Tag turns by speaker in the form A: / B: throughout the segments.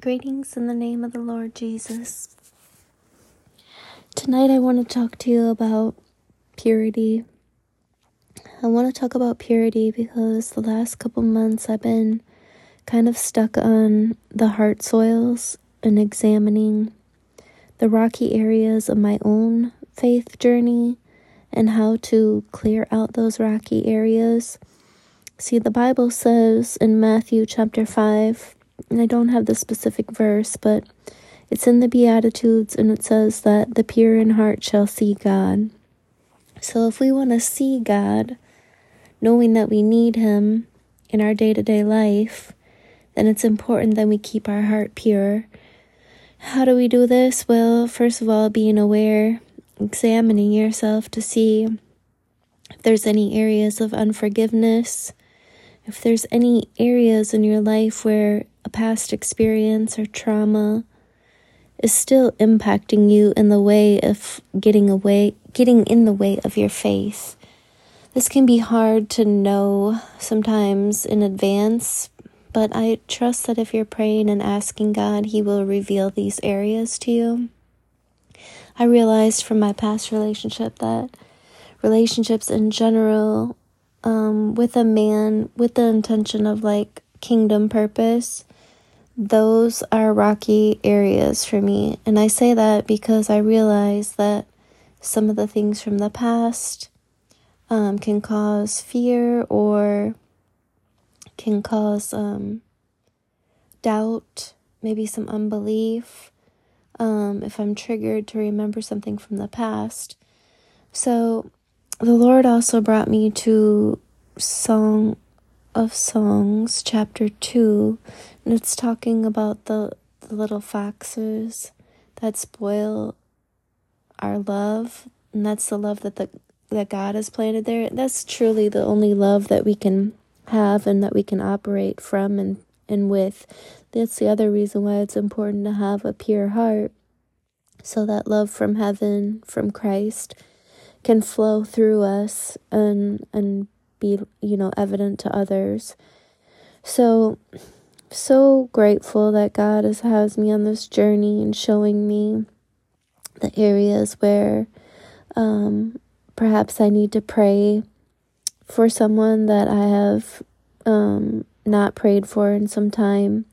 A: Greetings in the name of the Lord Jesus. Tonight I want to talk to you about purity. I want to talk about purity because the last couple months I've been kind of stuck on the heart soils and examining the rocky areas of my own faith journey and how to clear out those rocky areas. See, the Bible says in Matthew chapter 5 and I don't have the specific verse, but it's in the Beatitudes and it says that the pure in heart shall see God. So if we want to see God, knowing that we need Him in our day to day life, then it's important that we keep our heart pure. How do we do this? Well, first of all, being aware, examining yourself to see if there's any areas of unforgiveness, if there's any areas in your life where a past experience or trauma is still impacting you in the way of getting away getting in the way of your faith. This can be hard to know sometimes in advance, but I trust that if you're praying and asking God, He will reveal these areas to you. I realized from my past relationship that relationships in general, um, with a man with the intention of like kingdom purpose, those are rocky areas for me. And I say that because I realize that some of the things from the past um, can cause fear or can cause um, doubt, maybe some unbelief, um, if I'm triggered to remember something from the past. So the Lord also brought me to Song of Songs, chapter 2, and it's talking about the, the little foxes that spoil our love, and that's the love that the that God has planted there. That's truly the only love that we can have and that we can operate from and, and with. That's the other reason why it's important to have a pure heart. So that love from heaven, from Christ, can flow through us and and be, you know, evident to others. So so grateful that God has, has me on this journey and showing me the areas where um, perhaps I need to pray for someone that I have um, not prayed for in some time,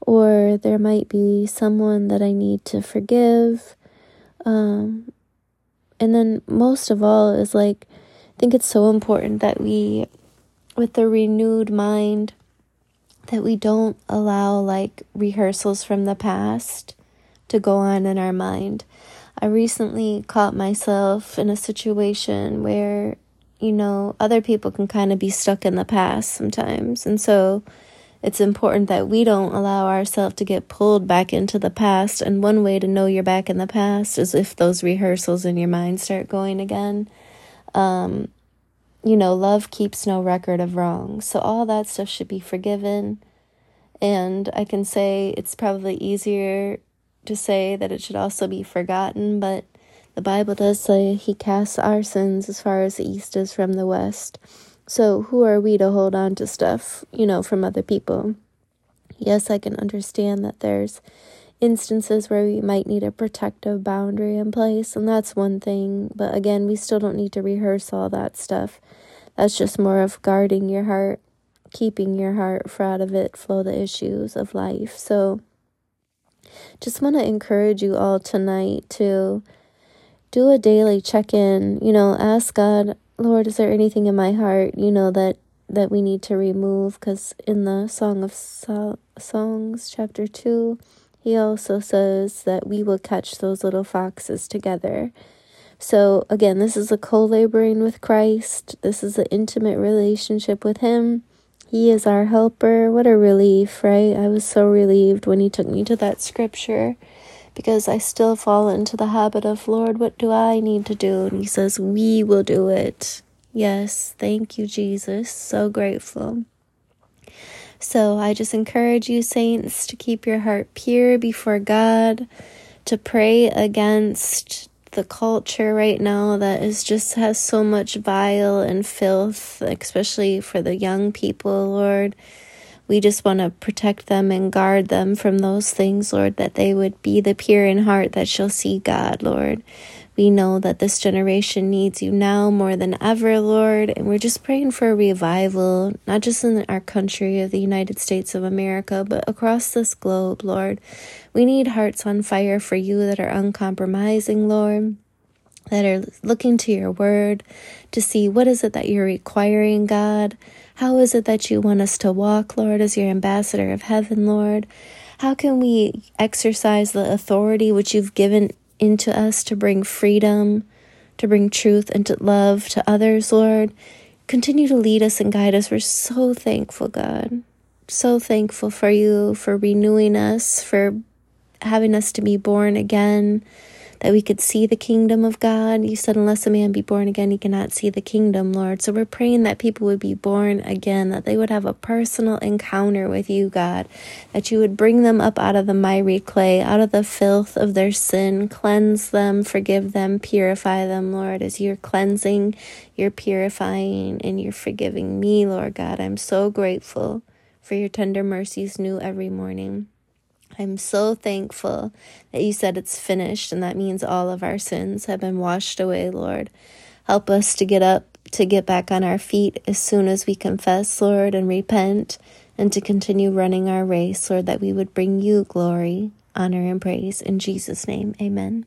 A: or there might be someone that I need to forgive. Um, and then, most of all, is like, I think it's so important that we, with a renewed mind, that we don't allow like rehearsals from the past to go on in our mind. I recently caught myself in a situation where, you know, other people can kind of be stuck in the past sometimes. And so it's important that we don't allow ourselves to get pulled back into the past. And one way to know you're back in the past is if those rehearsals in your mind start going again. Um, you know, love keeps no record of wrong. So all that stuff should be forgiven. And I can say it's probably easier to say that it should also be forgotten, but the Bible does say he casts our sins as far as the east is from the west. So who are we to hold on to stuff, you know, from other people? Yes, I can understand that there's instances where we might need a protective boundary in place, and that's one thing. But again, we still don't need to rehearse all that stuff. That's just more of guarding your heart, keeping your heart, for out of it flow the issues of life. So, just want to encourage you all tonight to do a daily check in. You know, ask God, Lord, is there anything in my heart, you know, that that we need to remove? Because in the Song of so- Songs, chapter 2, he also says that we will catch those little foxes together. So, again, this is a co laboring with Christ. This is an intimate relationship with Him. He is our helper. What a relief, right? I was so relieved when He took me to that scripture because I still fall into the habit of, Lord, what do I need to do? And He says, We will do it. Yes, thank you, Jesus. So grateful. So I just encourage you, saints, to keep your heart pure before God, to pray against the culture right now that is just has so much vile and filth, especially for the young people, Lord. We just want to protect them and guard them from those things, Lord, that they would be the pure in heart that shall see God, Lord. We know that this generation needs you now more than ever, Lord, and we're just praying for a revival, not just in our country of the United States of America, but across this globe, Lord. We need hearts on fire for you that are uncompromising, Lord that are looking to your word to see what is it that you're requiring, God? How is it that you want us to walk, Lord, as your ambassador of heaven, Lord? How can we exercise the authority which you've given into us to bring freedom, to bring truth and to love to others, Lord. Continue to lead us and guide us. We're so thankful, God. So thankful for you, for renewing us, for having us to be born again that we could see the kingdom of God. You said, unless a man be born again, he cannot see the kingdom, Lord. So we're praying that people would be born again, that they would have a personal encounter with you, God, that you would bring them up out of the miry clay, out of the filth of their sin, cleanse them, forgive them, purify them, Lord, as you're cleansing, you're purifying, and you're forgiving me, Lord God. I'm so grateful for your tender mercies new every morning. I'm so thankful that you said it's finished, and that means all of our sins have been washed away, Lord. Help us to get up, to get back on our feet as soon as we confess, Lord, and repent, and to continue running our race, Lord, that we would bring you glory, honor, and praise. In Jesus' name, amen.